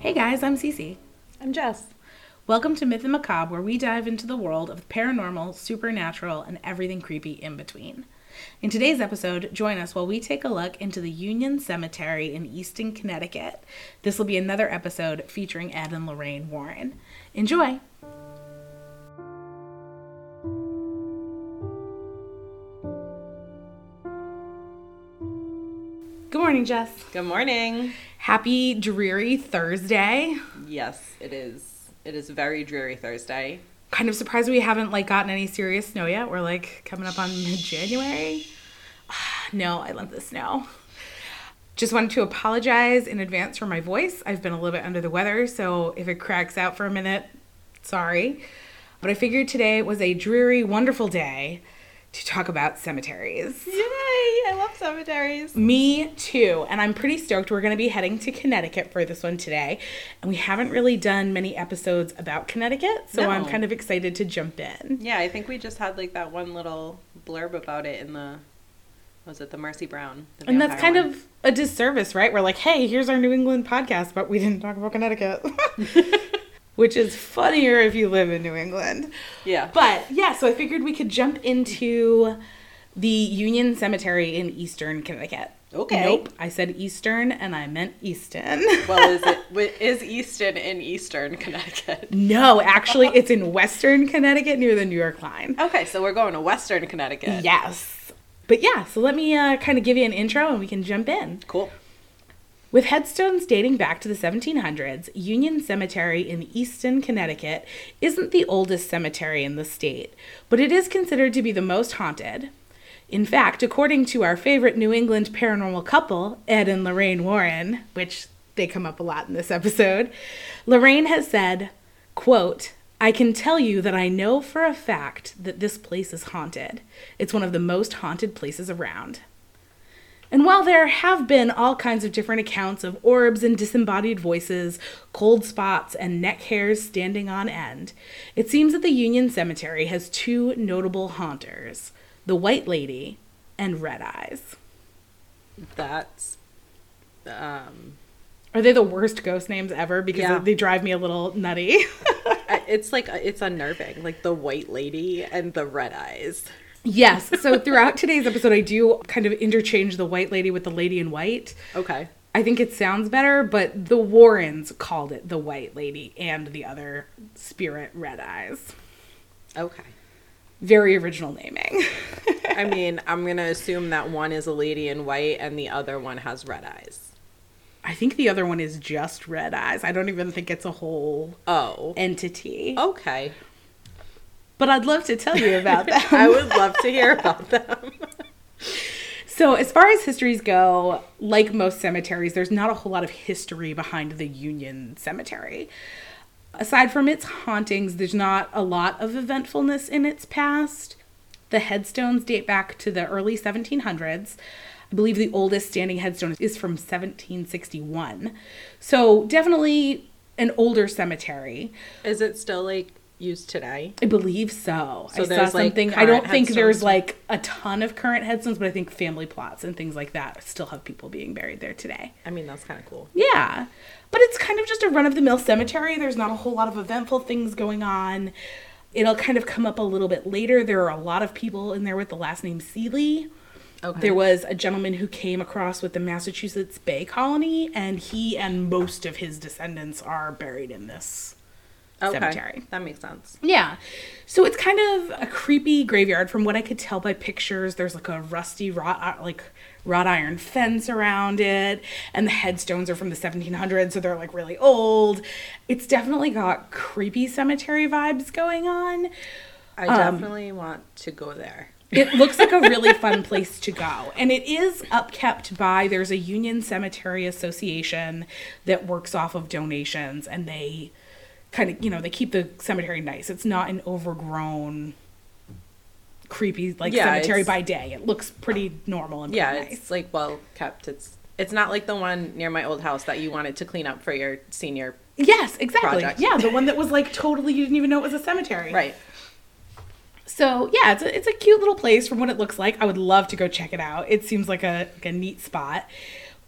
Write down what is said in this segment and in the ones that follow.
Hey guys, I'm Cece. I'm Jess. Welcome to Myth and Macabre, where we dive into the world of the paranormal, supernatural, and everything creepy in between. In today's episode, join us while we take a look into the Union Cemetery in Easton, Connecticut. This will be another episode featuring Ed and Lorraine Warren. Enjoy! Good morning, Jess. Good morning. Happy dreary Thursday. Yes, it is. It is very dreary Thursday. Kind of surprised we haven't like gotten any serious snow yet. We're like coming up on mid-January. no, I love the snow. Just wanted to apologize in advance for my voice. I've been a little bit under the weather, so if it cracks out for a minute, sorry. But I figured today was a dreary, wonderful day to talk about cemeteries. Yay! I love cemeteries. Me too. And I'm pretty stoked. We're going to be heading to Connecticut for this one today. And we haven't really done many episodes about Connecticut. So No. I'm kind of excited to jump in. Yeah, I think we just had like that one little blurb about it in the was it the Mercy Brown? the And that's kind one. of a disservice, right? We're like, hey, here's our New England podcast, but we didn't talk about Connecticut. Which is funnier if you live in New England. yeah. But yeah, so I figured we could jump into the Union Cemetery in Eastern Connecticut. Okay. Nope, I said Eastern and I meant Easton. well, is it is Easton in Eastern Connecticut? No, actually, it's in Western Connecticut near the New York line. Okay, so we're going to Western Connecticut. Yes. But yeah, so let me uh, kind of give you an intro and we can jump in. Cool. With headstones dating back to the 1700s, Union Cemetery in Easton, Connecticut isn't the oldest cemetery in the state, but it is considered to be the most haunted. In fact, according to our favorite New England paranormal couple, Ed and Lorraine Warren, which they come up a lot in this episode, Lorraine has said, quote, I can tell you that I know for a fact that this place is haunted. It's one of the most haunted places around. And while there have been all kinds of different accounts of orbs and disembodied voices, cold spots, and neck hairs standing on end, it seems that the Union Cemetery has two notable haunters the White Lady and Red Eyes. That's um Are they the worst ghost names ever? Because Yeah. they drive me a little nutty. It's like it's unnerving, like the white lady and the red eyes. Yes, so throughout today's episode, I do kind of interchange the White Lady with the Lady in White. Okay. I think it sounds better, but the Warrens called it the White Lady and the other spirit Red Eyes. Okay. Very original naming. I mean, I'm gonna assume that one is a lady in white and the other one has red eyes. I think the other one is just Red Eyes. I don't even think it's a whole Oh. entity. Okay. But I'd love to tell you about them. I would love to hear about them. So, as far as histories go, like most cemeteries, there's not a whole lot of history behind the Union Cemetery. Aside from its hauntings, there's not a lot of eventfulness in its past. The headstones date back to the early 1700s. I believe the oldest standing headstone is from 1761. So, definitely an older cemetery. Is it still like used today? I believe so. So I saw there's, like, something. I don't think there's like a ton of current headstones, but I think family plots and things like that still have people being buried there today. I mean, that's kind of cool. Yeah. But it's kind of just a run of the mill cemetery. There's not a whole lot of eventful things going on. It'll kind of come up a little bit later. There are a lot of people in there with the last name Seeley. Okay. There was a gentleman who came across with the Massachusetts Bay Colony, and he and most of his descendants are buried in this okay. cemetery. That makes sense. Yeah. So it's kind of a creepy graveyard from what I could tell by pictures. There's like a rusty wrought like wrought iron fence around it and the headstones are from the 1700s so they're like really old. It's definitely got creepy cemetery vibes going on. I um, definitely want to go there. It looks like a really fun place to go. And it is upkept by there's a Union Cemetery Association that works off of donations and they kind of, you know, they keep the cemetery nice. It's not an overgrown creepy like Yeah, cemetery by day. It looks pretty normal and pretty Yeah, nice. it's like well kept. It's it's not like the one near my old house that you wanted to clean up for your senior. Yes, exactly. project. Yeah, the one that was like totally you didn't even know it was a cemetery. Right. So yeah, it's a, it's a cute little place from what it looks like. I would love to go check it out. It seems like a, like a neat spot.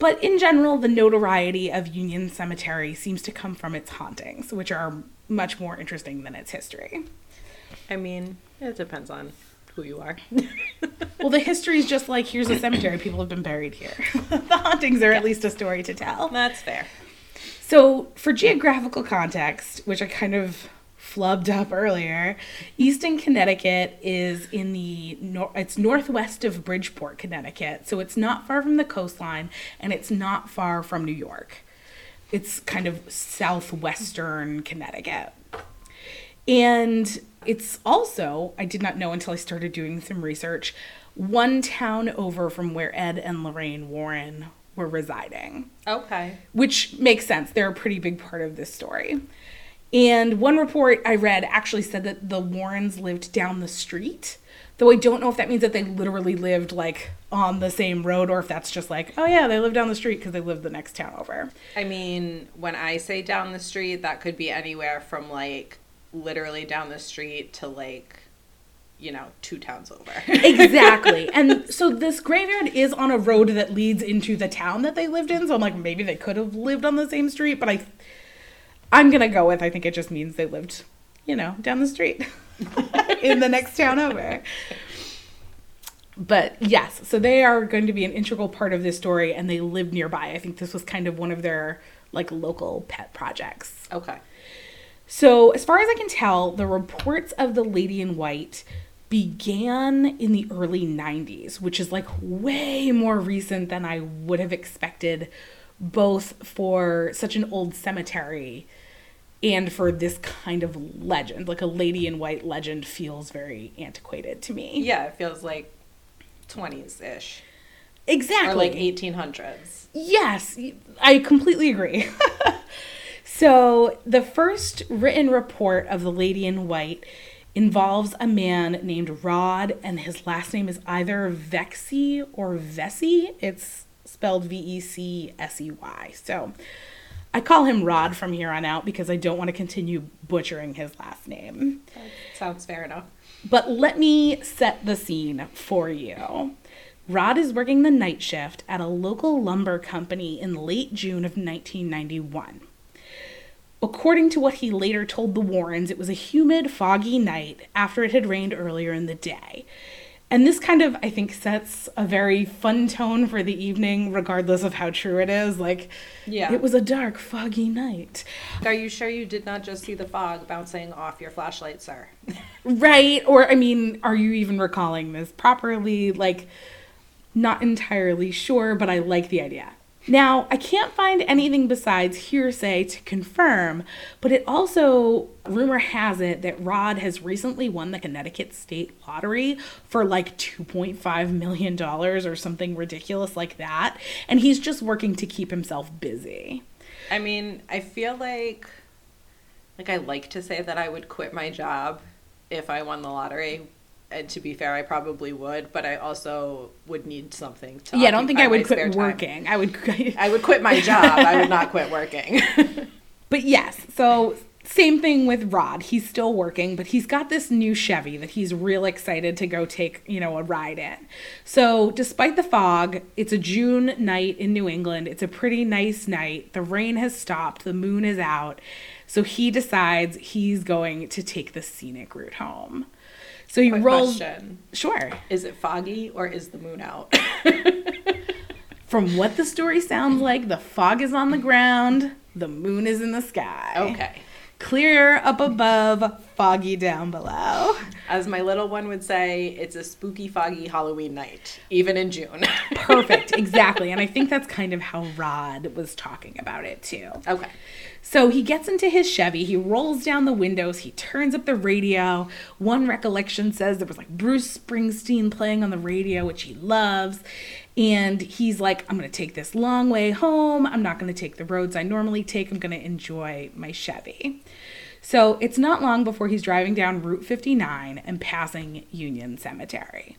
But in general, the notoriety of Union Cemetery seems to come from its hauntings, which are much more interesting than its history. I mean, it depends on who you are. Well, the history is just like here's a cemetery, people have been buried here. the hauntings are at least a story to tell. That's fair. So, for geographical context, which I kind of flubbed up earlier, Easton, Connecticut is in the nor- it's northwest of Bridgeport, Connecticut. So it's not far from the coastline and it's not far from New York. It's kind of southwestern Connecticut. And it's also, I did not know until I started doing some research, one town over from where Ed and Lorraine Warren were residing Okay. which makes sense. They're a pretty big part of this story. And one report I read actually said that the Warrens lived down the street. Though I don't know if that means that they literally lived like on the same road or if that's just like, oh yeah, they live down the street because they live the next town over. I mean, when I say down the street, that could be anywhere from like literally down the street to like, you know, two towns over. Exactly. and so this graveyard is on a road that leads into the town that they lived in. So I'm like, maybe they could have lived on the same street, but I I'm gonna go with I think it just means they lived, you know, down the street. in the next town over. But yes, so they are going to be an integral part of this story and they live nearby. I think this was kind of one of their like local pet projects. okay. So, as far as I can tell, the reports of the Lady in White began in the early 90s, which is like way more recent than I would have expected, both for such an old cemetery and for this kind of legend. Like a Lady in White legend feels very antiquated to me. Yeah, it feels like 20s ish. Exactly. Or like 1800s. Yes, I completely agree. so, the first written report of the Lady in White involves a man named Rod, and his last name is either Vexy or Vesey. It's spelled V E C S E Y. So, I call him Rod from here on out because I don't want to continue butchering his last name. Sounds fair enough. But let me set the scene for you. Rod is working the night shift at a local lumber company in late June of 1991. According to what he later told the Warrens, it was a humid, foggy night after it had rained earlier in the day. And this kind of, I think, sets a very fun tone for the evening, regardless of how true it is. Like, Yeah. it was a dark, foggy night. Are you sure you did not just see the fog bouncing off your flashlight, sir? Right. Or, I mean, are you even recalling this properly? Like, not entirely sure, but I like the idea. Now, I can't find anything besides hearsay to confirm, but it also, rumor has it that Rod has recently won the Connecticut State Lottery for like $2.5 million or something ridiculous like that. And he's just working to keep himself busy. I mean, I feel like like I like to say that I would quit my job if I won the lottery. And to be fair, I probably would, but I also would need something to yeah, I don't think I would quit working. I would. I would quit my job. I would not quit working. But yes, so same thing with Rod. He's still working, but he's got this new Chevy that he's real excited to go take, you know, a ride in. So, despite the fog, it's a June night in New England. It's a pretty nice night. The rain has stopped, the moon is out. So, he decides he's going to take the scenic route home. So, he Quick rolls. question. Sure. Is it foggy or is the moon out? From what the story sounds like, the fog is on the ground, the moon is in the sky. okay. Clear up above, foggy down below. As my little one would say, it's a spooky, foggy Halloween night, even in June. Perfect, exactly. And I think that's kind of how Rod was talking about it too. okay. So he gets into his Chevy, he rolls down the windows, he turns up the radio. One recollection says there was like Bruce Springsteen playing on the radio, which he loves. And he's like, I'm going to take this long way home. I'm not going to take the roads I normally take. I'm going to enjoy my Chevy. So it's not long before he's driving down Route 59 and passing Union Cemetery.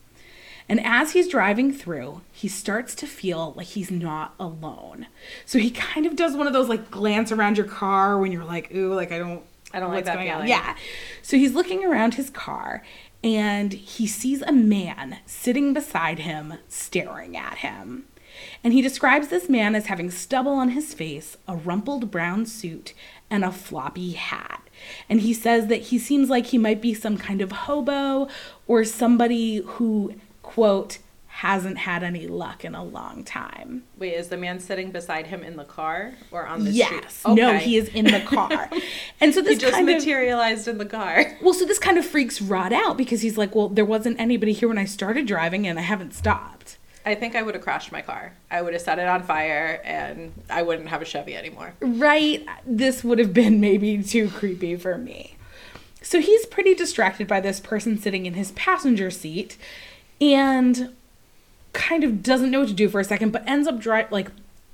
And as he's driving through, he starts to feel like he's not alone. So he kind of does one of those like glance around your car when you're like, ooh, like I don't I don't like that feeling. Yeah. So he's looking around his car and he sees a man sitting beside him staring at him. And he describes this man as having stubble on his face, a rumpled brown suit, and a floppy hat. And he says that he seems like he might be some kind of hobo or somebody who, quote, hasn't had any luck in a long time. Wait, is the man sitting beside him in the car or on the yes. street? No, he is in the car. and so He this just kind of materialized in the car. well, so this kind of freaks Rod out because he's like, well, there wasn't anybody here when I started driving and I haven't stopped. I think I would have crashed my car. I would have set it on fire and I wouldn't have a Chevy anymore. Right? This would have been maybe too creepy for me. So he's pretty distracted by this person sitting in his passenger seat and kind of doesn't know what to do for a second, but ends up dri- like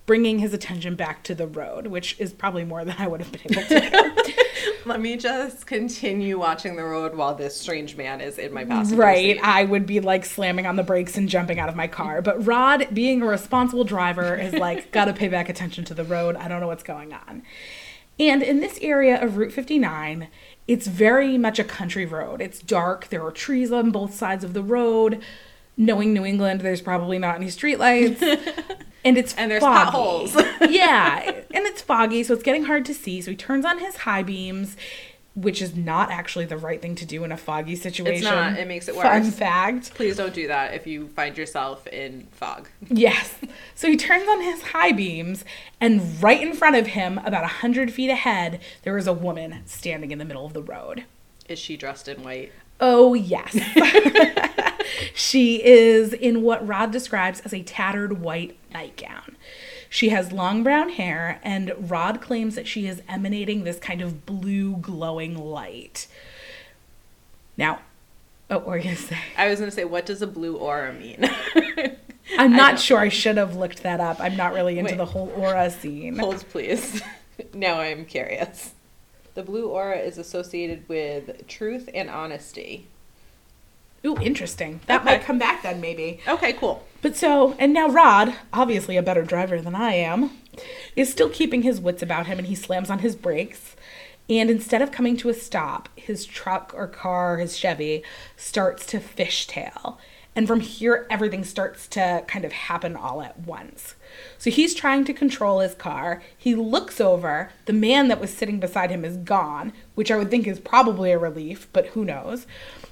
bringing his attention back to the road, which is probably more than I would have been able to. Let me just continue watching the road while this strange man is in my passenger right. seat. I would be like slamming on the brakes and jumping out of my car. But Rod, being a responsible driver, is like, gotta pay back attention to the road. I don't know what's going on. And in this area of Route 59, it's very much a country road. It's dark, there are trees on both sides of the road. Knowing New England, there's probably not any streetlights. and it's And there's foggy. potholes. yeah, and it's foggy, so it's getting hard to see. So he turns on his high beams, which is not actually the right thing to do in a foggy situation. It's not. It makes it worse. Fun fact. Please don't do that if you find yourself in fog. Yes. So he turns on his high beams, and right in front of him, about a hundred feet ahead, there is a woman standing in the middle of the road. Is she dressed in white? Oh, yes. she is in what Rod describes as a tattered white nightgown. She has long brown hair, and Rod claims that she is emanating this kind of blue glowing light. Now, oh, what were you going to say? I was going to say, what does a blue aura mean? I'm not don't- sure. I should have looked that up. I'm not really into Wait. the whole aura scene. Hold, please. now I'm curious. The blue aura is associated with truth and honesty. Ooh, interesting. That Okay. might come back then, maybe. Okay, cool. But so, and now Rod, obviously a better driver than I am, is still keeping his wits about him and he slams on his brakes. And instead of coming to a stop, his truck or car, his Chevy, starts to fishtail. And from here, everything starts to kind of happen all at once. So he's trying to control his car. He looks over. The man that was sitting beside him is gone, which I would think is probably a relief, but who knows.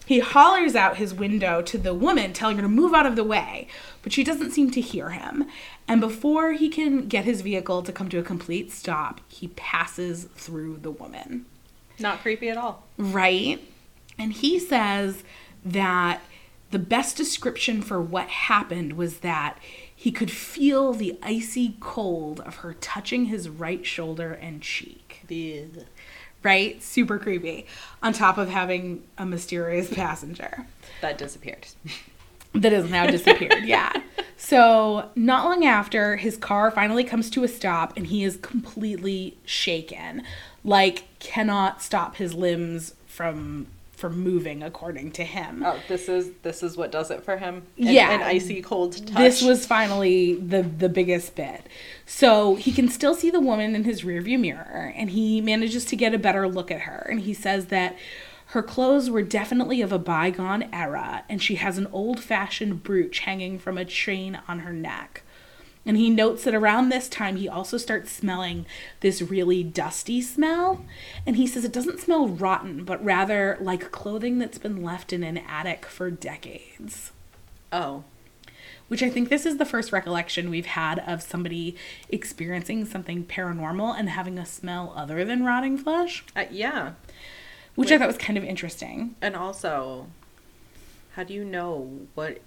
He hollers out his window to the woman, telling her to move out of the way, but she doesn't seem to hear him. And before he can get his vehicle to come to a complete stop, he passes through the woman. Not creepy at all. Right? And he says that the best description for what happened was that he could feel the icy cold of her touching his right shoulder and cheek. Right? Super creepy. On top of having a mysterious passenger That disappeared. that has now disappeared. yeah. So, not long after, his car finally comes to a stop and he is completely shaken. Like cannot stop his limbs from from moving according to him. Oh, this is this is what does it for him. An, Yeah. an icy cold touch. This was finally the the biggest bit. So he can still see the woman in his rearview mirror, and he manages to get a better look at her. And he says that her clothes were definitely of a bygone era, and she has an old fashioned brooch hanging from a chain on her neck. And he notes that around this time, he also starts smelling this really dusty smell. And he says it doesn't smell rotten, but rather like clothing that's been left in an attic for decades oh, which I think this is the first recollection we've had of somebody experiencing something paranormal and having a smell other than rotting flesh, uh, yeah. which I thought was kind of interesting. And also, how do you know what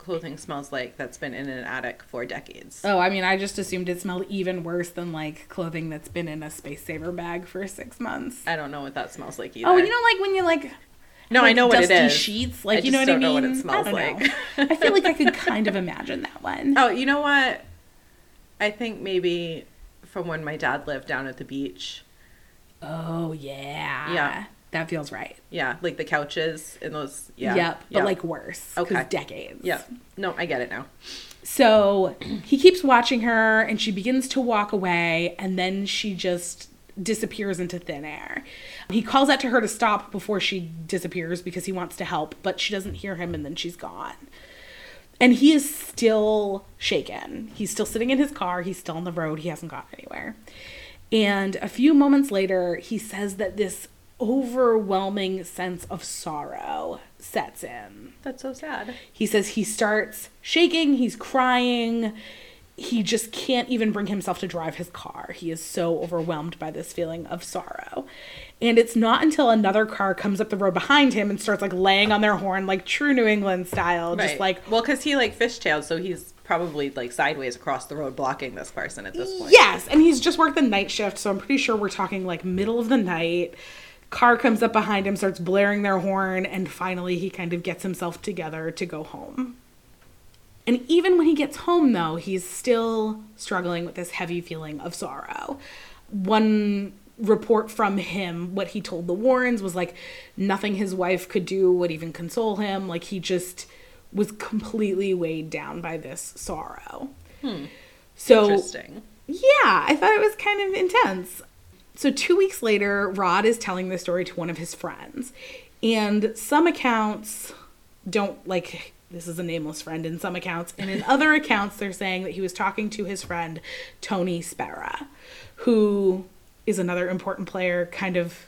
clothing smells like that's been in an attic for decades? Oh, I mean, I just assumed it smelled even worse than like clothing that's been in a space saver bag for six months. I don't know what that smells like either. Oh, you know, like when you like. No, I know what it dusty sheets, like I you know what I don't know mean. what it smells I like. I feel like I could kind of imagine that one. Oh, you know what? I think maybe from when my dad lived down at the beach. Oh yeah, Yeah. That feels right. Yeah, like the couches and those. Yeah. Yep, but yeah. like worse. Okay, Okay. decades. Yeah. No, I get it now. So he keeps watching her and she begins to walk away and then she just disappears into thin air. He calls out to her to stop before she disappears because he wants to help, but she doesn't hear him and then she's gone. And he is still shaken. He's still sitting in his car. He's still on the road. He hasn't gone anywhere. And a few moments later, he says that this overwhelming sense of sorrow sets in. That's so sad. He says he starts shaking, he's crying. He just can't even bring himself to drive his car. He is so overwhelmed by this feeling of sorrow. And it's not until another car comes up the road behind him and starts like laying on their horn, like true New England style, just like well, because he like fishtailed, so he's probably like sideways across the road blocking this person at this point. Yes, and he's just worked the night shift, so I'm pretty sure we're talking like middle of the night. Car comes up behind him, starts blaring their horn, and finally he kind of gets himself together to go home. And even when he gets home, though, he's still struggling with this heavy feeling of sorrow. One report from him, what he told the Warrens was like nothing his wife could do would even console him. Like he just was completely weighed down by this sorrow. Hmm. So Interesting. yeah, I thought it was kind of intense. So, two weeks later, Rod is telling this story to one of his friends. And some accounts don't like this is a nameless friend in some accounts. And in other accounts, they're saying that he was talking to his friend, Tony Spera, who is another important player kind of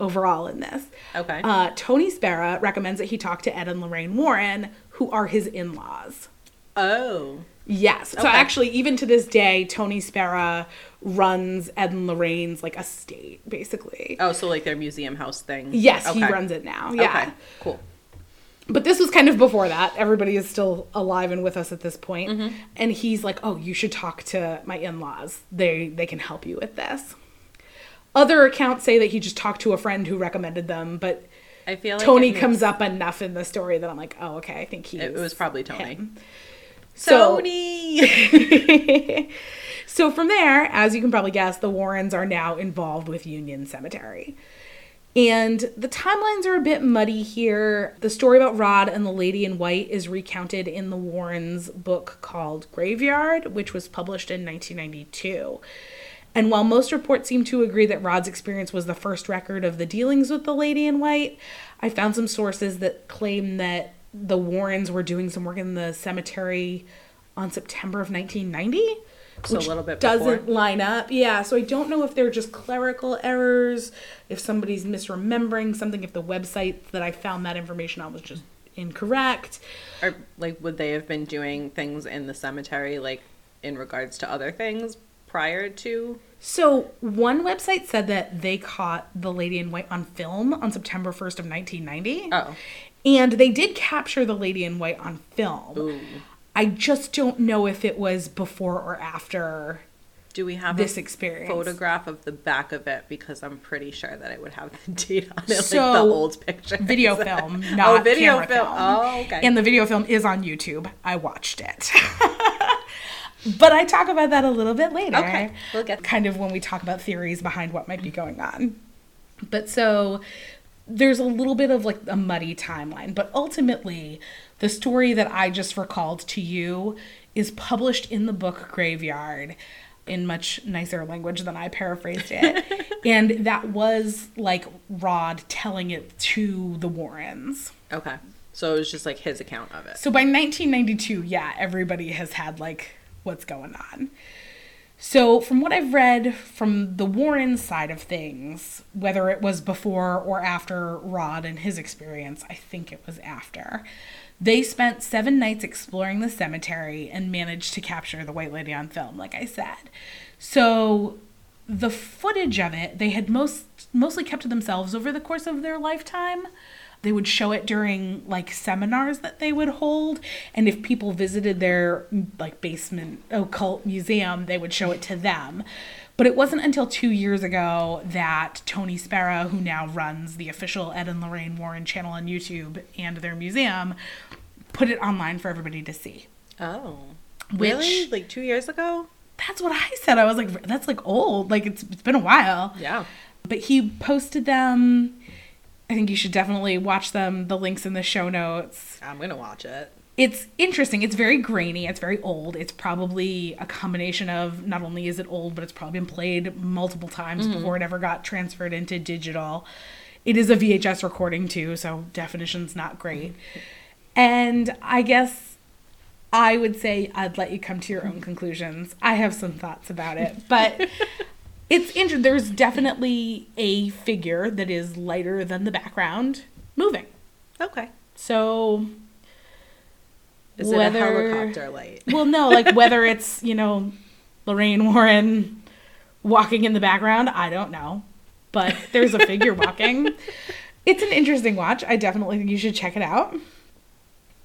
overall in this. Okay. Uh, Tony Spera recommends that he talk to Ed and Lorraine Warren, who are his in laws. oh. Yes. So actually, even to this day, Tony Spera runs Ed and Lorraine's like estate, basically. Oh, so like their museum house thing. Yes, he runs it now. Yeah. Okay. Cool. But this was kind of before that. Everybody is still alive and with us at this point. Mm-hmm. And he's like, "Oh, you should talk to my in-laws. They they can help you with this." Other accounts say that he just talked to a friend who recommended them, but I feel like Tony comes up enough in the story that I'm like, "Oh, okay, I think he It was probably Tony. So- Tony. So from there, as you can probably guess, the Warrens are now involved with Union Cemetery. And the timelines are a bit muddy here. The story about Rod and the Lady in White is recounted in the Warrens' book called Graveyard, which was published in 1992. And while most reports seem to agree that Rod's experience was the first record of the dealings with the Lady in White, I found some sources that claim that the Warrens were doing some work in the cemetery on September of 1990. So a which little bit doesn't before. line up. Yeah, so I don't know if they're just clerical errors, if somebody's misremembering something, if the website that I found that information on was just incorrect. or like would they have been doing things in the cemetery like in regards to other things prior to So one website said that they caught the Lady in White on film on September 1st of 1990. Oh. And they did capture the Lady in White on film. Ooh. I just don't know if it was before or after Do we have this a experience. photograph of the back of it? Because I'm pretty sure that it would have the date on it, like So, the old picture. Video film, oh, not oh, video film. film. Oh, okay. And the video film is on YouTube. I watched it. but I talk about that a little bit later. Okay, we'll get- kind of when we talk about theories behind what might be going on. But so there's a little bit of like a muddy timeline, but ultimately the story that I just recalled to you is published in the book Graveyard in much nicer language than I paraphrased it. and that was like Rod telling it to the Warrens. okay. So it was just like his account of it. So by 1992, yeah, everybody has had like what's going on. So from what I've read from the Warren side of things, whether it was before or after Rod and his experience, I think it was after. They spent seven nights exploring the cemetery and managed to capture the White Lady on film, like I said. So the footage of it they had most mostly kept to themselves over the course of their lifetime they would show it during like seminars that they would hold and if people visited their like basement occult museum they would show it to them but it wasn't until two years ago that Tony Spera, who now runs the official Ed and Lorraine Warren channel on YouTube and their museum, put it online for everybody to see. Oh. Which- really? Like two years ago? That's what I said. I was like, that's like old. Like it's, it's been a while. Yeah. But he posted them. I think you should definitely watch them. The links in the show notes. I'm gonna watch it. It's interesting. It's very grainy. It's very old. It's probably a combination of not only is it old, but it's probably been played multiple times mm-hmm. before it ever got transferred into digital. It is a VHS recording too, so definition's not great. And I guess I would say I'd let you come to your own conclusions. I have some thoughts about it, but it's interesting. There's definitely a figure that is lighter than the background moving. Okay. So Is it a helicopter light? well, no, like whether it's, you know, Lorraine Warren walking in the background, I don't know. But there's a figure walking. It's an interesting watch. I definitely think you should check it out.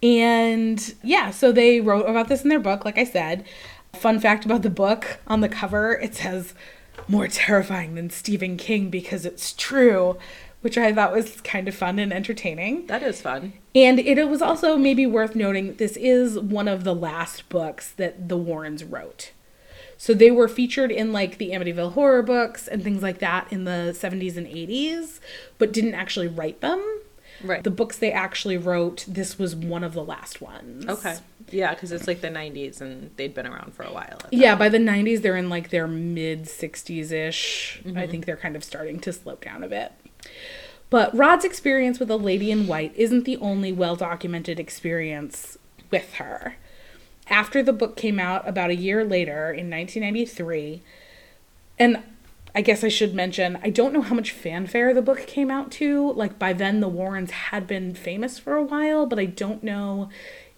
And yeah, so they wrote about this in their book, like I said. Fun fact about the book on the cover it says, more terrifying than Stephen King because it's true, which I thought was kind of fun and entertaining. That is fun. And it was also maybe worth noting this is one of the last books that the Warrens wrote. So they were featured in like the Amityville horror books and things like that in the 70s and 80s, but didn't actually write them. Right. The books they actually wrote, this was one of the last ones. Okay. Yeah, because it's like the 90s and they'd been around for a while. Yeah, by the 90s, they're in like their mid 60s ish. I mm-hmm. think they're kind of starting to slow down a bit. But Rod's experience with a lady in white isn't the only well documented experience with her. After the book came out about a year later in 1993, and I guess I should mention, I don't know how much fanfare the book came out to. Like by then the Warrens had been famous for a while, but I don't know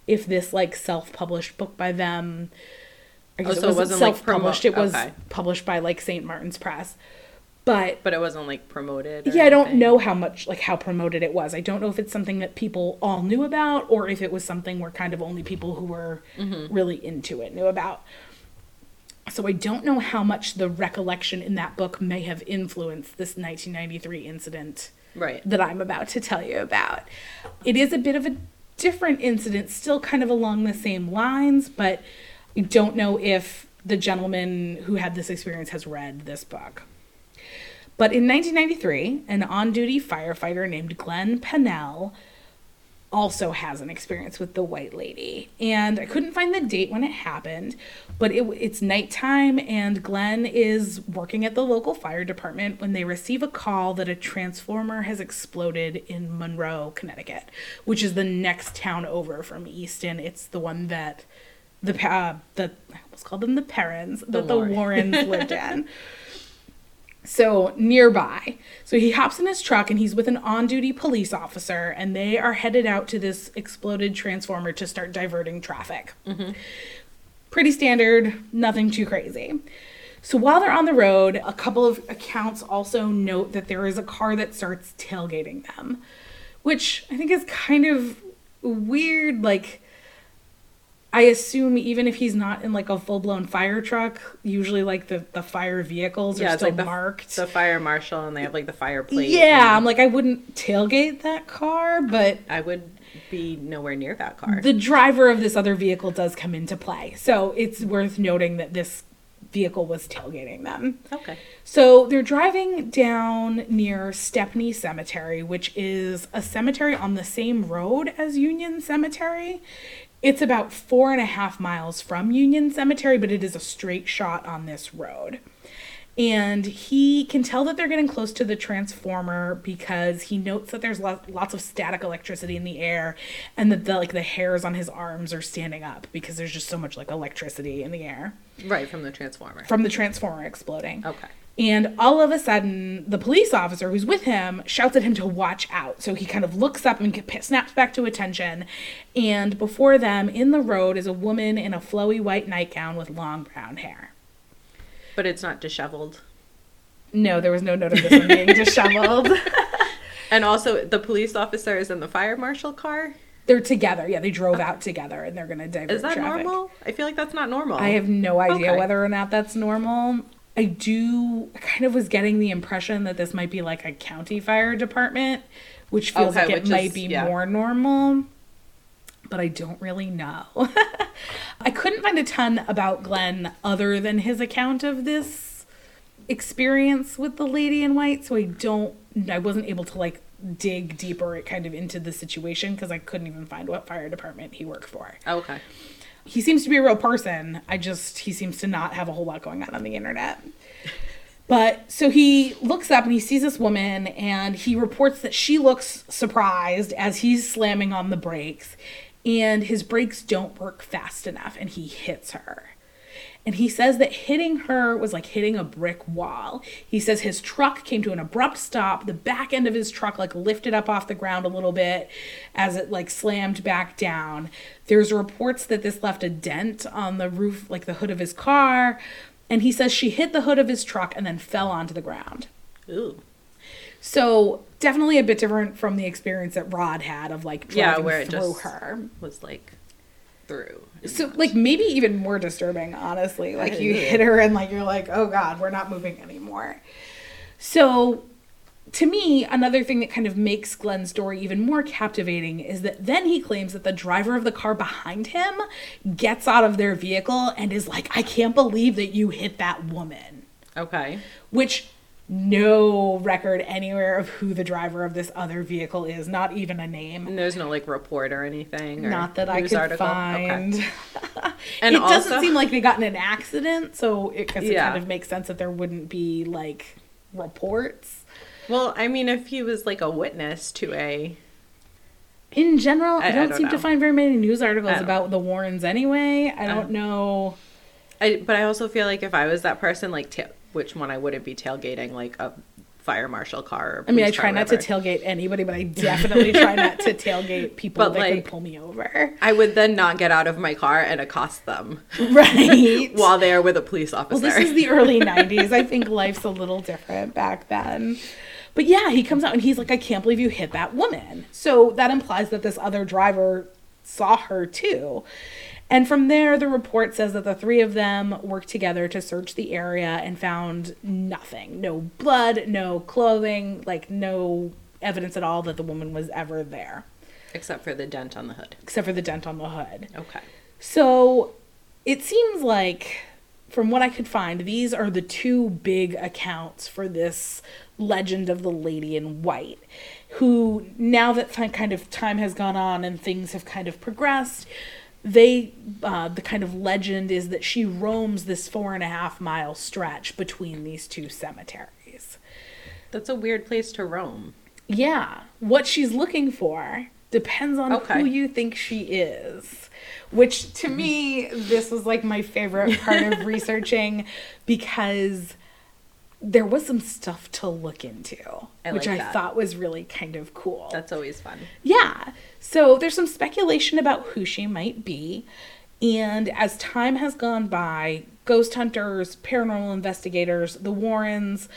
if this like self-published book by them I guess Oh, so it wasn't wasn't, self-published. promo- it was okay. published by like St. Martin's Press. But But it wasn't like promoted. yeah, I don't know how much like how promoted it was. I don't know if it's something that people all knew about or if it was something where kind of only people who were Mm-hmm. really into it knew about. So I don't know how much the recollection in that book may have influenced this 1993 incident Right. that I'm about to tell you about. It is a bit of a different incident, still kind of along the same lines, but I don't know if the gentleman who had this experience has read this book. But in 1993, an on duty firefighter named Glenn Pennell also has an experience with the White Lady. And I couldn't find the date when it happened, but it, it's nighttime, and Glenn is working at the local fire department when they receive a call that a transformer has exploded in Monroe, Connecticut, which is the next town over from Easton. It's the one that the uh, the I almost called them the Perrins that the Warren. Warrens lived in. So nearby. So he hops in his truck and he's with an on duty police officer, and they are headed out to this exploded transformer to start diverting traffic. Mm-hmm. Pretty standard, nothing too crazy. So while they're on the road, a couple of accounts also note that there is a car that starts tailgating them, which I think is kind of weird. Like, I assume even if he's not in like a full blown fire truck, usually like the, the fire vehicles are Yeah, it's still like the, marked. the fire marshal and they have like the fire plate. yeah, I'm like I wouldn't tailgate that car, but I would be nowhere near that car. the driver of this other vehicle does come into play. So it's worth noting that this vehicle was tailgating them. okay. So they're driving down near Stepney Cemetery, which is a cemetery on the same road as Union Cemetery. It's about four and a half miles from Union Cemetery, but it is a straight shot on this road. And he can tell that they're getting close to the transformer because he notes that there's lo- lots of static electricity in the air and that the, like the hairs on his arms are standing up because there's just so much like electricity in the air Right from the transformer. from the transformer exploding. Okay. And all of a sudden, the police officer who's with him shouts at him to watch out. So he kind of looks up and snaps back to attention. And before them, in the road, is a woman in a flowy white nightgown with long brown hair. But it's not disheveled. No, there was no note of this one being disheveled. And also, the police officer is in the fire marshal car. They're together. Yeah, they drove out together and they're going to divert Is that traffic. normal? I feel like that's not normal. I have no idea Okay. whether or not that's normal. I do I kind of was getting the impression that this might be like a county fire department, which feels Okay, like it might is- be yeah. more normal. But I don't really know. I couldn't find a ton about Glenn other than his account of this experience with the lady in white, so I don't I wasn't able to like dig deeper kind of into the situation because I couldn't even find what fire department he worked for oh, Okay. he seems to be a real person. I just he seems to not have a whole lot going on on the internet. But so he looks up and he sees this woman and he reports that she looks surprised as he's slamming on the brakes. And his brakes don't work fast enough and he hits her. And he says that hitting her was like hitting a brick wall. He says his truck came to an abrupt stop. The back end of his truck like lifted up off the ground a little bit as it like slammed back down. There's reports that this left a dent on the roof, like the hood of his car. And he says she hit the hood of his truck and then fell onto the ground. Ooh. So definitely a bit different from the experience that Rod had of like driving Yeah, where it through just her. was like through. So like maybe even more disturbing, honestly. Like you hit her and like you're like, oh god, we're not moving anymore. So to me, another thing that kind of makes Glenn's story even more captivating is that then he claims that the driver of the car behind him gets out of their vehicle and is like, I can't believe that you hit that woman. Okay. Which no record anywhere of who the driver of this other vehicle is, not even a name. And there's no like report or anything. Or Not that I could article? find. Okay. And it doesn't seem like they got in an accident, so it, it Yeah. kind of makes sense that there wouldn't be like reports. Well, I mean, if he was like a witness to a, In general, I, I- I don't don't seem to find very many news articles don't- about the Warrens anyway. I don't Uh, know. I, but I also feel like if I was that person, like, ta- which one I wouldn't be tailgating, like a fire marshal car. Or I mean, I try not to tailgate anybody, but I definitely try not to tailgate people But, that could like- pull me over. I would then not get out of my car and accost them Right. while they're with a police officer. Well, this is the early 90s. I think life's a little different back then. But yeah, he comes out and he's like, I can't believe you hit that woman. So that implies that this other driver saw her too. And from there, the report says that the three of them worked together to search the area and found nothing no blood, no clothing, like no evidence at all that the woman was ever there, Except for the dent on the hood. except for the dent on the hood. Okay. So it seems like, from what I could find, these are the two big accounts for this legend of the lady in white. Who, now that th- kind of time has gone on and things have kind of progressed, they, uh, the kind of legend is that she roams this four and a half mile stretch between these two cemeteries. That's a weird place to roam. Yeah, what she's looking for depends on Okay. who you think she is. Which to me, this was like my favorite part of researching because there was some stuff to look into, I which like I thought was really kind of cool. That's always fun. Yeah. So there's some speculation about who she might be. And as time has gone by, ghost hunters, paranormal investigators, the Warrens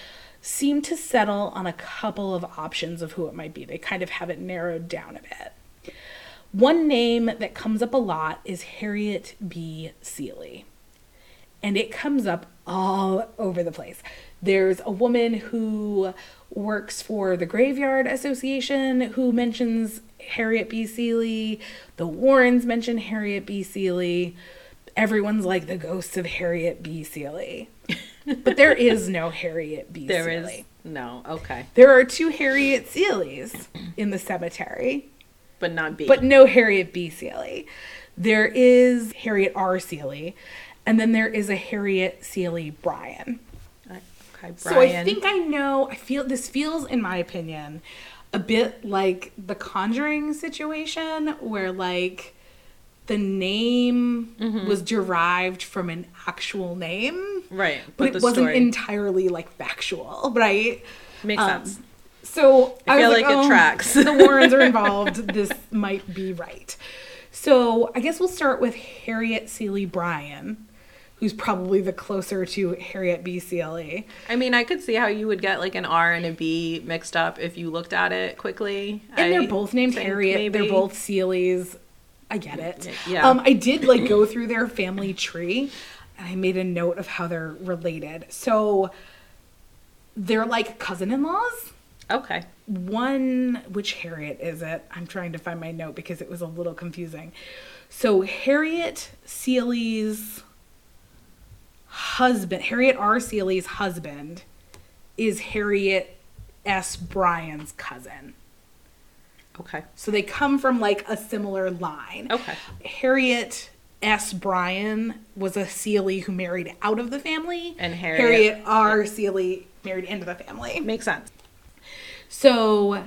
seem to settle on a couple of options of who it might be. They kind of have it narrowed down a bit. One name that comes up a lot is Harriet B. Seeley and it comes up all over the place. There's a woman who works for the Graveyard Association who mentions Harriet B. Seeley. The Warrens mention Harriet B. Seeley. Everyone's like the ghosts of Harriet B. Seeley. but there is no Harriet B. There is Seeley. no okay, There are two Harriet Seeleys in the cemetery but not B. but no Harriet B. Seeley. There is Harriet R. Seeley, and then there is a Harriet Seeley Bryan. Okay, So I think I know. I feel this feels, in my opinion, a bit like the Conjuring situation, where like the name was derived from an actual name, right, but, it the wasn't story entirely like factual, right? makes um, sense. So I feel was like it oh, tracks. the Warrens are involved. This might be right. So I guess we'll start with Harriet Seeley Bryan, who's probably the closer to Harriet B. I mean, I could see how you would get like an R and a B mixed up if you looked at it quickly. And I they're both named Harriet. They're both Seeleys. I get it. Yeah. Um, I did like go through their family tree, and I made a note of how they're related. So they're like cousin-in-laws. okay. one which harriet is it i'm trying to find my note because it was a little confusing so harriet seeley's husband harriet r. Seeley's husband is harriet s. Bryan's cousin. Okay. so they come from like a similar line. Okay. harriet s. Bryan was a seeley who married out of the family. And Harriet- harriet r. Seeley married into the family. Makes sense. so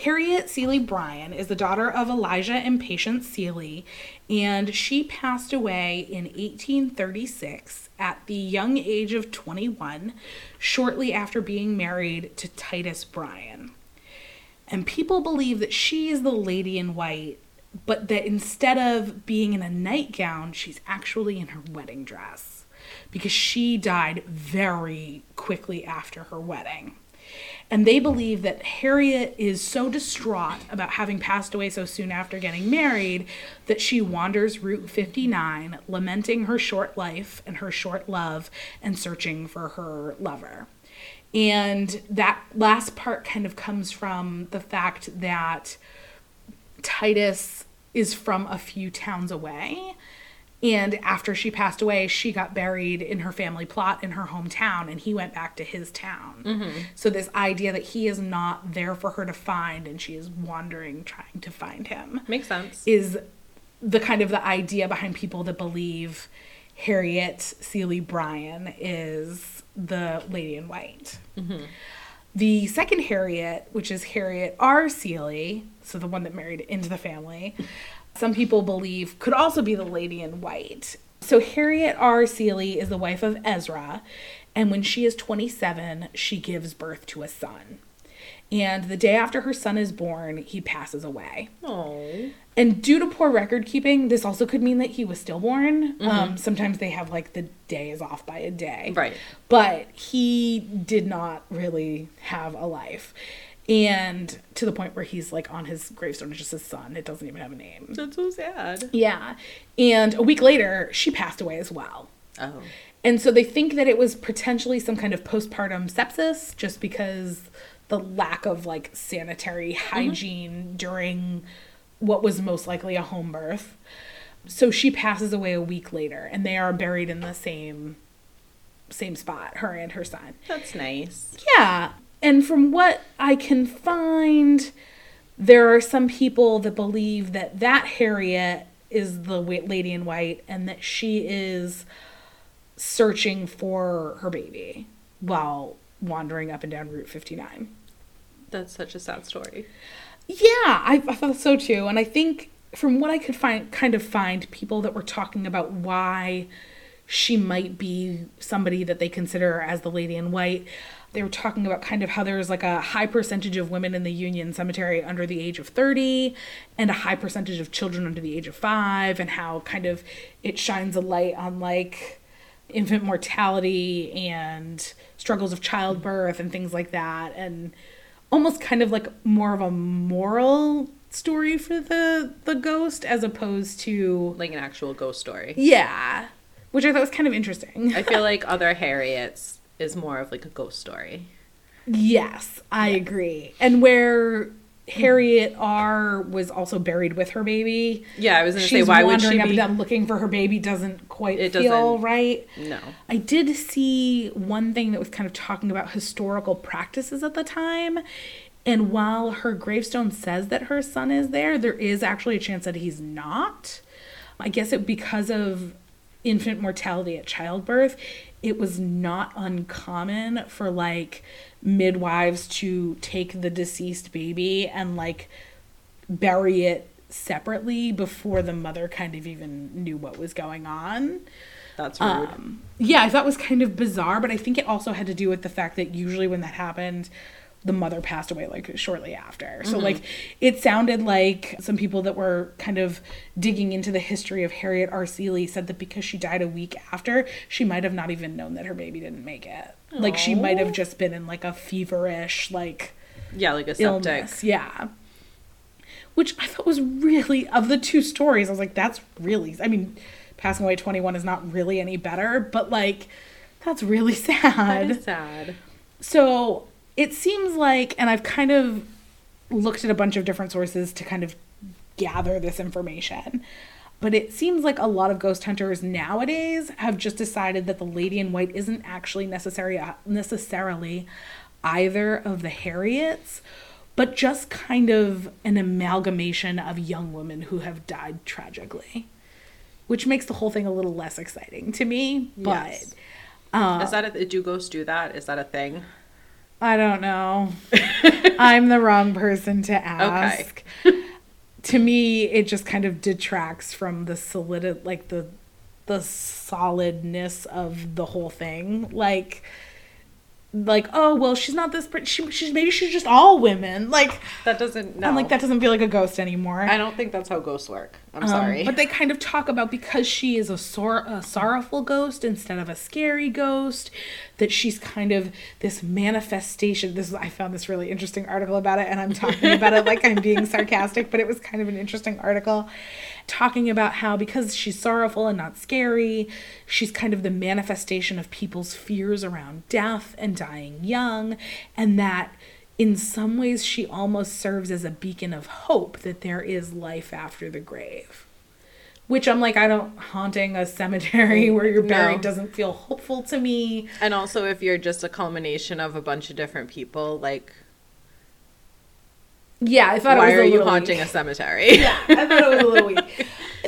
Harriet Seeley Bryan is the daughter of Elijah and Patience Seeley, and she passed away in 1836 at the young age of 21, shortly after being married to Titus Bryan. And people believe that she is the lady in white, but that instead of being in a nightgown, she's actually in her wedding dress because she died very quickly after her wedding. And they believe that Harriet is so distraught about having passed away so soon after getting married that she wanders Route 59, lamenting her short life and her short love and searching for her lover. And that last part kind of comes from the fact that Titus is from a few towns away and after she passed away, she got buried in her family plot in her hometown, and he went back to his town. Mm-hmm. So, this idea that he is not there for her to find and she is wandering trying to find him makes sense. Is the kind of the idea behind people that believe Harriet Seeley Bryan is the lady in white. Mm-hmm. The second Harriet, which is Harriet R. Seeley, so the one that married into the family, some people believe could also be the lady in white. So Harriet R. Seeley is the wife of Ezra, and when she is 27, she gives birth to a son. And the day after her son is born, he passes away. Oh. And due to poor record keeping, this also could mean that he was stillborn. Mm-hmm. Um, sometimes they have like the day is off by a day. Right. But he did not really have a life and to the point where he's like on his gravestone. It's just his son. It doesn't even have a name. That's so sad. Yeah. And a week later she passed away as well. Oh. And so they think that it was potentially some kind of postpartum sepsis just because the lack of like sanitary mm-hmm. hygiene mm-hmm. during what was most likely a home birth. So she passes away a week later and they are buried in the same same spot her and her son. That's nice. Yeah and from what I can find, there are some people that believe that that Harriet is the lady in white and that she is searching for her baby while wandering up and down Route 59. That's such a sad story. Yeah, I, I thought so too. And I think from what I could find, kind of find people that were talking about why she might be somebody that they consider as the lady in white they were talking about kind of how there's like a high percentage of women in the Union Cemetery under the age of 30 and a high percentage of children under the age of 5 and how kind of it shines a light on like infant mortality and struggles of childbirth and things like that and almost kind of like more of a moral story for the the ghost as opposed to like an actual ghost story. Yeah. Which I thought was kind of interesting. I feel like other Harriets is more of like a ghost story. Yes, I yeah. agree. And where Harriet mm-hmm. R was also buried with her baby. Yeah, I was going to say why would she be up looking for her baby doesn't quite it feel doesn't, right. No. I did see one thing that was kind of talking about historical practices at the time. And while her gravestone says that her son is there, there is actually a chance that he's not. I guess it because of infant mortality at childbirth, it was not uncommon for like midwives to take the deceased baby and like bury it separately before the mother kind of even knew what was going on. That's rude. Um, yeah, I thought was kind of bizarre, but I think it also had to do with the fact that usually when that happened, the mother passed away like shortly after. So mm-hmm. like it sounded like some people that were kind of digging into the history of Harriet R. Seeley said that because she died a week after, she might have not even known that her baby didn't make it. Aww. Like she might have just been in like a feverish like yeah, like a septic. Illness. Yeah. Which I thought was really of the two stories, I was like that's really I mean passing away 21 is not really any better, but like that's really sad. That is sad. So it seems like, and I've kind of looked at a bunch of different sources to kind of gather this information. But it seems like a lot of ghost hunters nowadays have just decided that the lady in white isn't actually necessary, necessarily either of the Harriets, but just kind of an amalgamation of young women who have died tragically, which makes the whole thing a little less exciting to me. But yes. uh, is that a, do ghosts do that? Is that a thing? I don't know. I'm the wrong person to ask. to me, it just kind of detracts from the solid, like the the solidness of the whole thing. Like, like oh well, she's not this. Pretty. She, she's maybe she's just all women. Like That doesn't. No. I'm like that doesn't feel like a ghost anymore. I don't think that's how ghosts work. I'm Um, sorry. But they kind of talk about because she is a, sor- a sorrowful ghost instead of a scary ghost, that she's kind of this manifestation. This I found this really interesting article about it, and I'm talking about it like I'm being sarcastic, but it was kind of an interesting article talking about how because she's sorrowful and not scary, she's kind of the manifestation of people's fears around death and dying young, and that in some ways she almost serves as a beacon of hope that there is life after the grave. Which I'm like, I don't haunting a cemetery mm, where you're buried No. doesn't feel hopeful to me. and also, if you're just a culmination of a bunch of different people, like, Yeah, I thought why it was are you haunting weak. a cemetery? Yeah, I thought it was a little weak.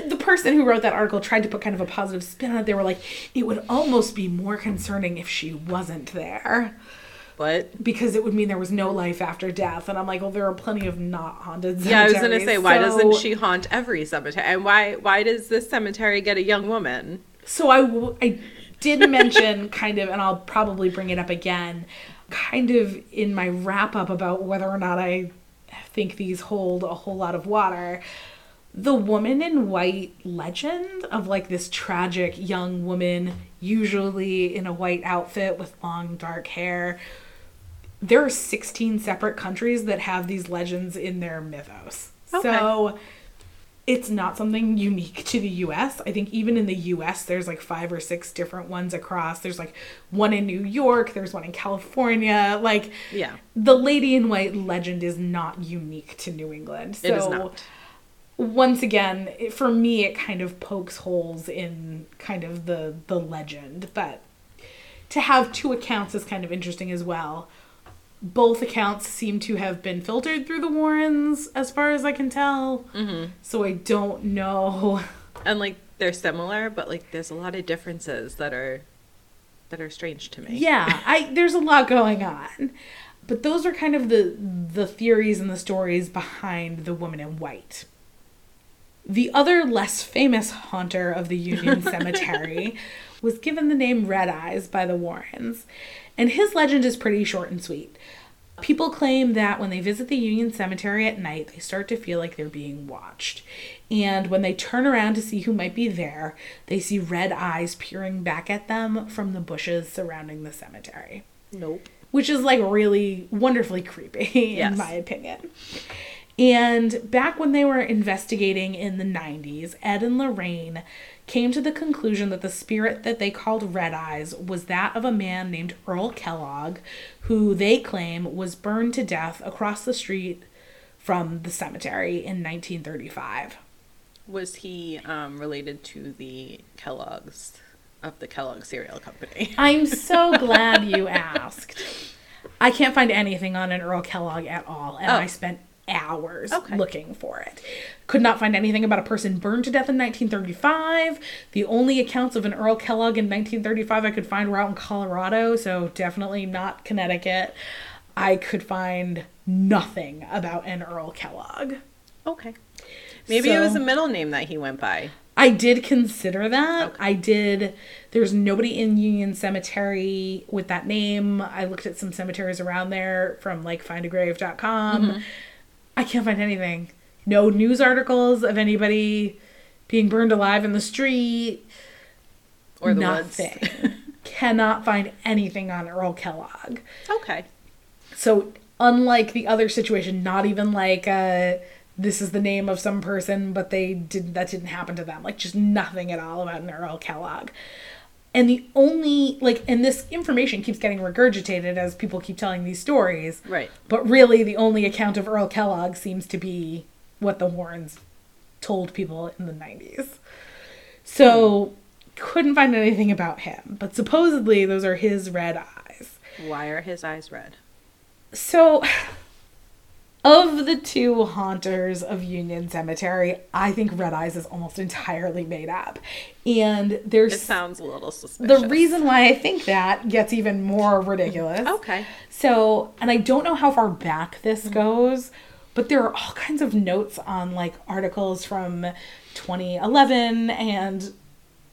The person who wrote that article tried to put kind of a positive spin on it. They were like, it would almost be more concerning if she wasn't there. But because it would mean there was no life after death. And I'm like, well, there are plenty of not haunted cemeteries. yeah, I was gonna say, why doesn't she haunt every cemetery? And why why does this cemetery get a young woman? So I, w- I did mention kind of, and I'll probably bring it up again, kind of in my wrap up about whether or not I think these hold a whole lot of water. The woman in white legend of like this tragic young woman, usually in a white outfit with long dark hair. There are 16 separate countries that have these legends in their mythos. Okay. So it's not something unique to the US. I think even in the US, there's like five or six different ones across. There's like one in New York, there's one in California. Like, Yeah. the Lady in White legend is not unique to New England. So, It is not. once again, it, for me, it kind of pokes holes in kind of the the legend. But to have two accounts is kind of interesting as well. Both accounts seem to have been filtered through the Warrens, as far as I can tell. Mm-hmm. So I don't know. And like they're similar, but like there's a lot of differences that are that are strange to me. Yeah, I there's a lot going on. But those are kind of the the theories and the stories behind the woman in white. The other less famous haunter of the Union Cemetery was given the name Red Eyes by the Warrens, and his legend is pretty short and sweet. People claim that when they visit the Union Cemetery at night, they start to feel like they're being watched. And when they turn around to see who might be there, they see red eyes peering back at them from the bushes surrounding the cemetery Nope. which is like really wonderfully creepy Yes. in my opinion. And back when they were investigating in the 90s, Ed and Lorraine came to the conclusion that the spirit that they called Red Eyes was that of a man named Earl Kellogg, who they claim was burned to death across the street from the cemetery in 1935. Was he um, related to the Kellogg's of the Kellogg cereal company? I'm so glad you asked. I can't find anything on an Earl Kellogg at all, and Oh. I spent hours Okay. looking for it. Could not find anything about a person burned to death in 1935. The only accounts of an Earl Kellogg in 1935 I could find were out in Colorado, so definitely not Connecticut. I could find nothing about an Earl Kellogg. Okay. Maybe it was a middle name that he went by. I did consider that. Okay. I did. There's nobody in Union Cemetery with that name. I looked at some cemeteries around there from like findagrave.com. Mm-hmm. I can't find anything. No news articles of anybody being burned alive in the street. Or the Nothing. woods. Cannot find anything on Earl Kellogg. Okay. So unlike the other situation, not even like uh this is the name of some person, but they did that didn't happen to them. Like just nothing at all about an Earl Kellogg. And the only like and this information keeps getting regurgitated as people keep telling these stories. Right. But really the only account of Earl Kellogg seems to be what the Warrens told people in the 90s. So couldn't find anything about him, but supposedly those are his red eyes. Why are his eyes red? So, of the two haunters of Union Cemetery, I think Red Eyes is almost entirely made up. And there's It sounds a little suspicious. the reason why I think that gets even more ridiculous. Okay. So, and I don't know how far back this mm-hmm. goes, but there are all kinds of notes on like articles from 2011 and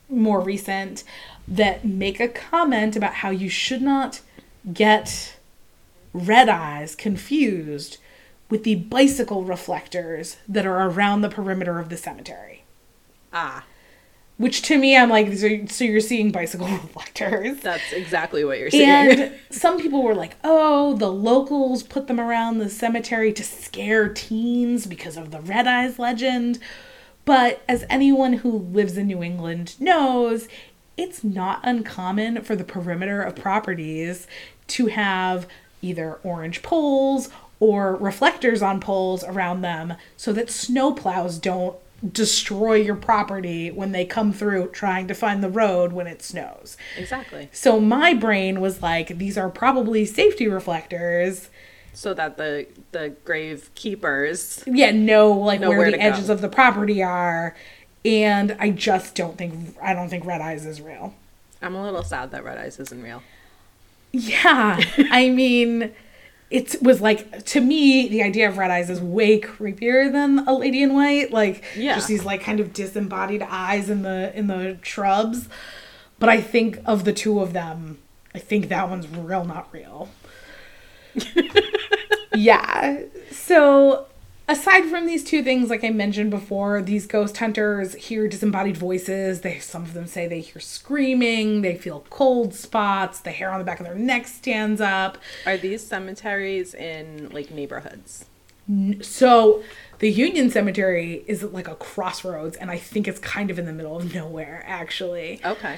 more recent that make a comment about how you should not get red eyes confused with the bicycle reflectors that are around the perimeter of the cemetery. Ah, Which to me, I'm like, so so you're seeing bicycle reflectors. that's exactly what you're seeing. And some people were like, oh, the locals put them around the cemetery to scare teens because of the Red Eyes legend. But as anyone who lives in New England knows, it's not uncommon for the perimeter of properties to have either orange poles or reflectors on poles around them so that snowplows don't destroy your property when they come through trying to find the road when it snows. exactly. So my brain was like, these are probably safety reflectors. So that the the grave keepers. Yeah, know like Know where, where the edges go. of the property are. And I just don't think I don't think Red Eyes is real. I'm a little sad that Red Eyes isn't real. Yeah. I mean, it was like to me, the idea of red eyes is way creepier than a lady in white. Like Yeah. just these like kind of disembodied eyes in the in the shrubs. But I think of the two of them, I think that one's real, not real. yeah. So aside from these two things, like I mentioned before, these ghost hunters hear disembodied voices. They some of them say they hear screaming, they feel cold spots, the hair on the back of their neck stands up. Are these cemeteries in like neighborhoods? So the Union Cemetery is like a crossroads, and I think it's kind of in the middle of nowhere, actually. Okay.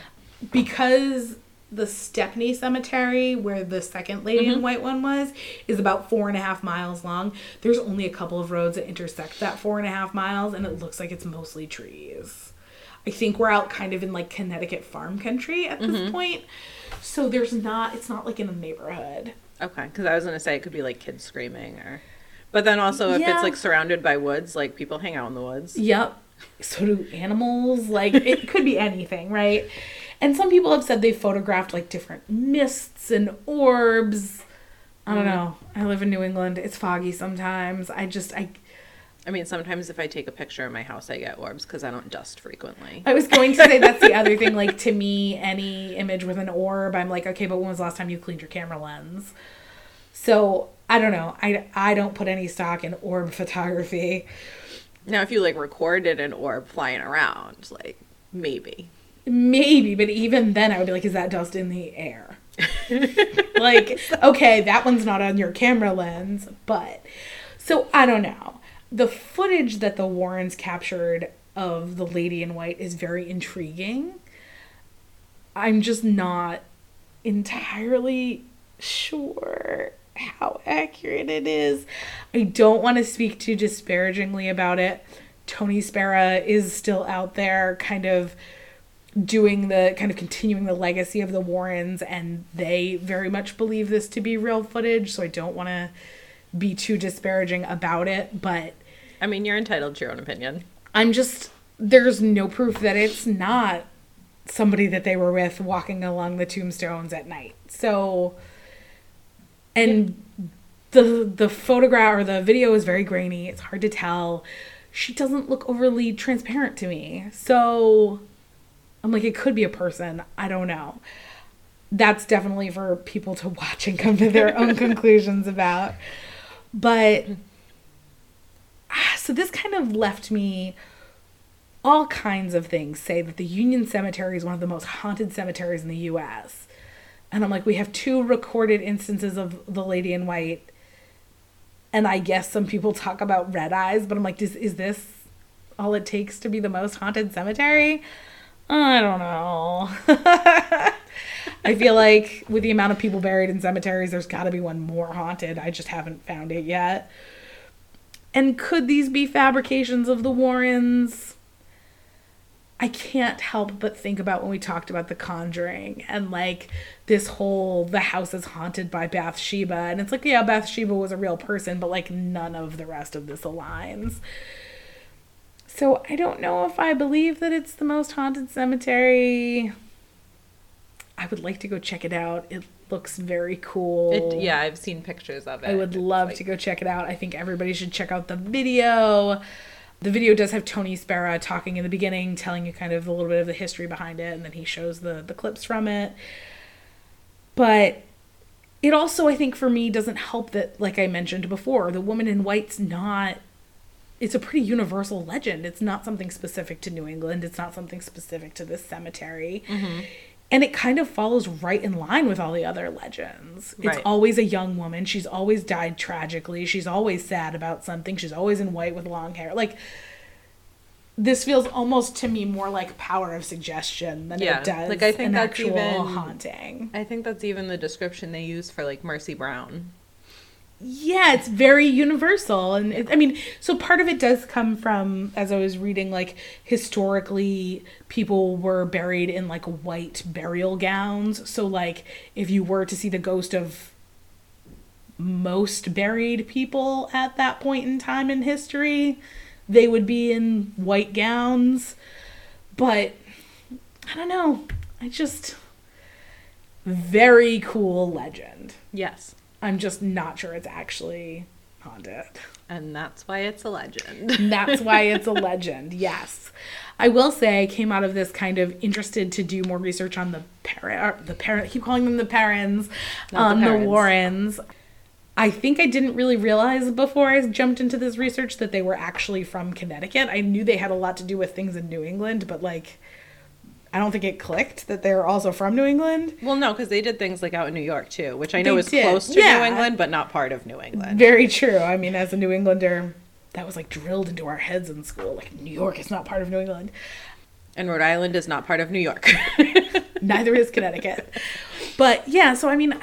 because the Stepney Cemetery, where the second Lady in mm-hmm. White one was, is about four and a half miles long. There's only a couple of roads that intersect that four and a half miles, and it looks like it's mostly trees. I think we're out kind of in like Connecticut farm country at this mm-hmm. point. So there's not, it's not like in a neighborhood. Okay. Because I was gonna say it could be like kids screaming or, but then also if Yeah. it's like surrounded by woods, like people hang out in the woods. Yep. So do animals. Like it could be anything, right? And some people have said they photographed like different mists and orbs. I don't mm. know. I live in New England. It's foggy sometimes. I just I I mean, sometimes if I take a picture of my house, I get orbs because I don't dust frequently. I was going to say that's the other thing. Like to me, any image with an orb, I'm like, okay, but when was the last time you cleaned your camera lens? So I don't know. I I don't put any stock in orb photography. Now, if you like recorded an orb flying around, like maybe. Maybe, but even then, I would be like, is that dust in the air? like, okay, that one's not on your camera lens, but so I don't know. The footage that the Warrens captured of the lady in white is very intriguing. I'm just not entirely sure how accurate it is. I don't want to speak too disparagingly about it. Tony Spera is still out there kind of doing the kind of continuing the legacy of the Warrens and they very much believe this to be real footage, so I don't want to be too disparaging about it, but I mean, you're entitled to your own opinion. I'm just there's no proof that it's not somebody that they were with walking along the tombstones at night. So and the the photograph or the video is very grainy. It's hard to tell. She doesn't look overly transparent to me. So I'm like it could be a person. I don't know. That's definitely for people to watch and come to their own conclusions about. But ah, so this kind of left me all kinds of things say that the Union Cemetery is one of the most haunted cemeteries in the US. And I'm like, we have two recorded instances of the lady in white. And I guess some people talk about red eyes, but I'm like, is, is this all it takes to be the most haunted cemetery? I don't know. I feel like with the amount of people buried in cemeteries, there's got to be one more haunted. I just haven't found it yet. And could these be fabrications of the Warrens? I can't help but think about when we talked about The Conjuring and like this whole the house is haunted by Bathsheba. And it's like, yeah, Bathsheba was a real person, but like none of the rest of this aligns. So I don't know if I believe that it's the most haunted cemetery. I would like to go check it out. It looks very cool. It, yeah, I've seen pictures of it. I would love like- to go check it out. I think everybody should check out the video. The video does have Tony Spera talking in the beginning, telling you kind of a little bit of the history behind it, and then he shows the the clips from it. But it also, I think, for me, doesn't help that, like I mentioned before, the woman in white's not. It's a pretty universal legend. It's not something specific to New England. It's not something specific to this cemetery. Mm-hmm. And it kind of follows right in line with all the other legends. It's always a young woman. She's always died tragically. She's always sad about something. She's always in white with long hair. Like, this feels almost to me more like power of suggestion than Yeah, it does like, I think an that's actual even- haunting. I think that's even the description they use for like Mercy Brown. Yeah it's very universal and it, i mean so part of it does come from as i was reading like historically people were buried in like white burial gowns. So like if you were to see the ghost of most buried people at that point in time in history they would be in white gowns. But i don't know. I just very cool legend. Yes. I'm just not sure it's actually haunted. And that's why it's a legend. That's why it's a legend. Yes. I will say I came out of this kind of interested to do more research on the parent the parent keep calling them the parents, Not the um, the. Warrens. I think I didn't really realize before I jumped into this research that they were actually from Connecticut. I knew they had a lot to do with things in New England, but like I don't think it clicked that they're also from New England. well, no, because they did things like out in New York too, which I know They is did, close to yeah. New England, but not part of New England. Very true. I mean, as a New Englander, that was like drilled into our heads in school. Like New York is not part of New England. And Rhode Island is not part of New York. Neither is Connecticut. But yeah, so I mean,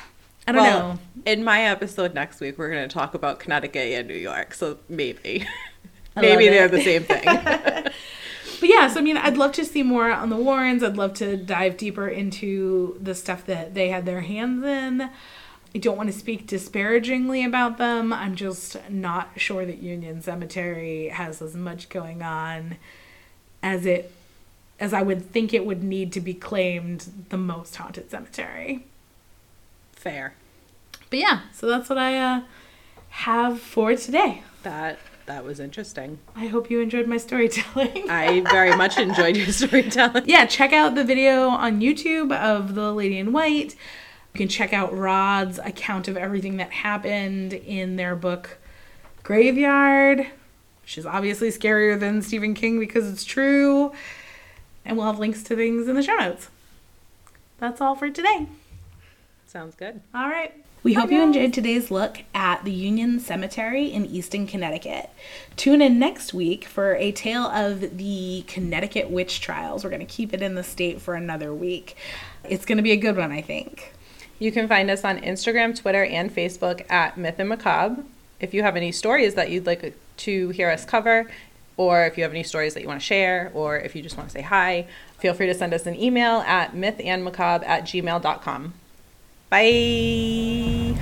I don't well, know. in my episode next week, we're going to talk about Connecticut and New York, so maybe. I maybe they're the same thing. But yeah, so I mean, I'd love to see more on the Warrens. I'd love to dive deeper into the stuff that they had their hands in. I don't want to speak disparagingly about them. I'm just not sure that Union Cemetery has as much going on as it as I would think it would need to be claimed the most haunted cemetery. Fair. But yeah, so that's what I uh, have for today. That that was interesting. I hope you enjoyed my storytelling. I very much enjoyed your storytelling. yeah, check out the video on YouTube of the Lady in White. You can check out Rod's account of everything that happened in their book Graveyard, which is obviously scarier than Stephen King because it's true. And we'll have links to things in the show notes. That's all for today. Sounds good. All right. We hope you enjoyed today's look at the Union Cemetery in Easton, Connecticut. Tune in next week for a tale of the Connecticut witch trials. We're going to keep it in the state for another week. It's going to be a good one, I think. You can find us on Instagram, Twitter, and Facebook at Myth and Macabre. If you have any stories that you'd like to hear us cover, or if you have any stories that you want to share, or if you just want to say hi, feel free to send us an email at mythandmacabre at gmail.com. Bye.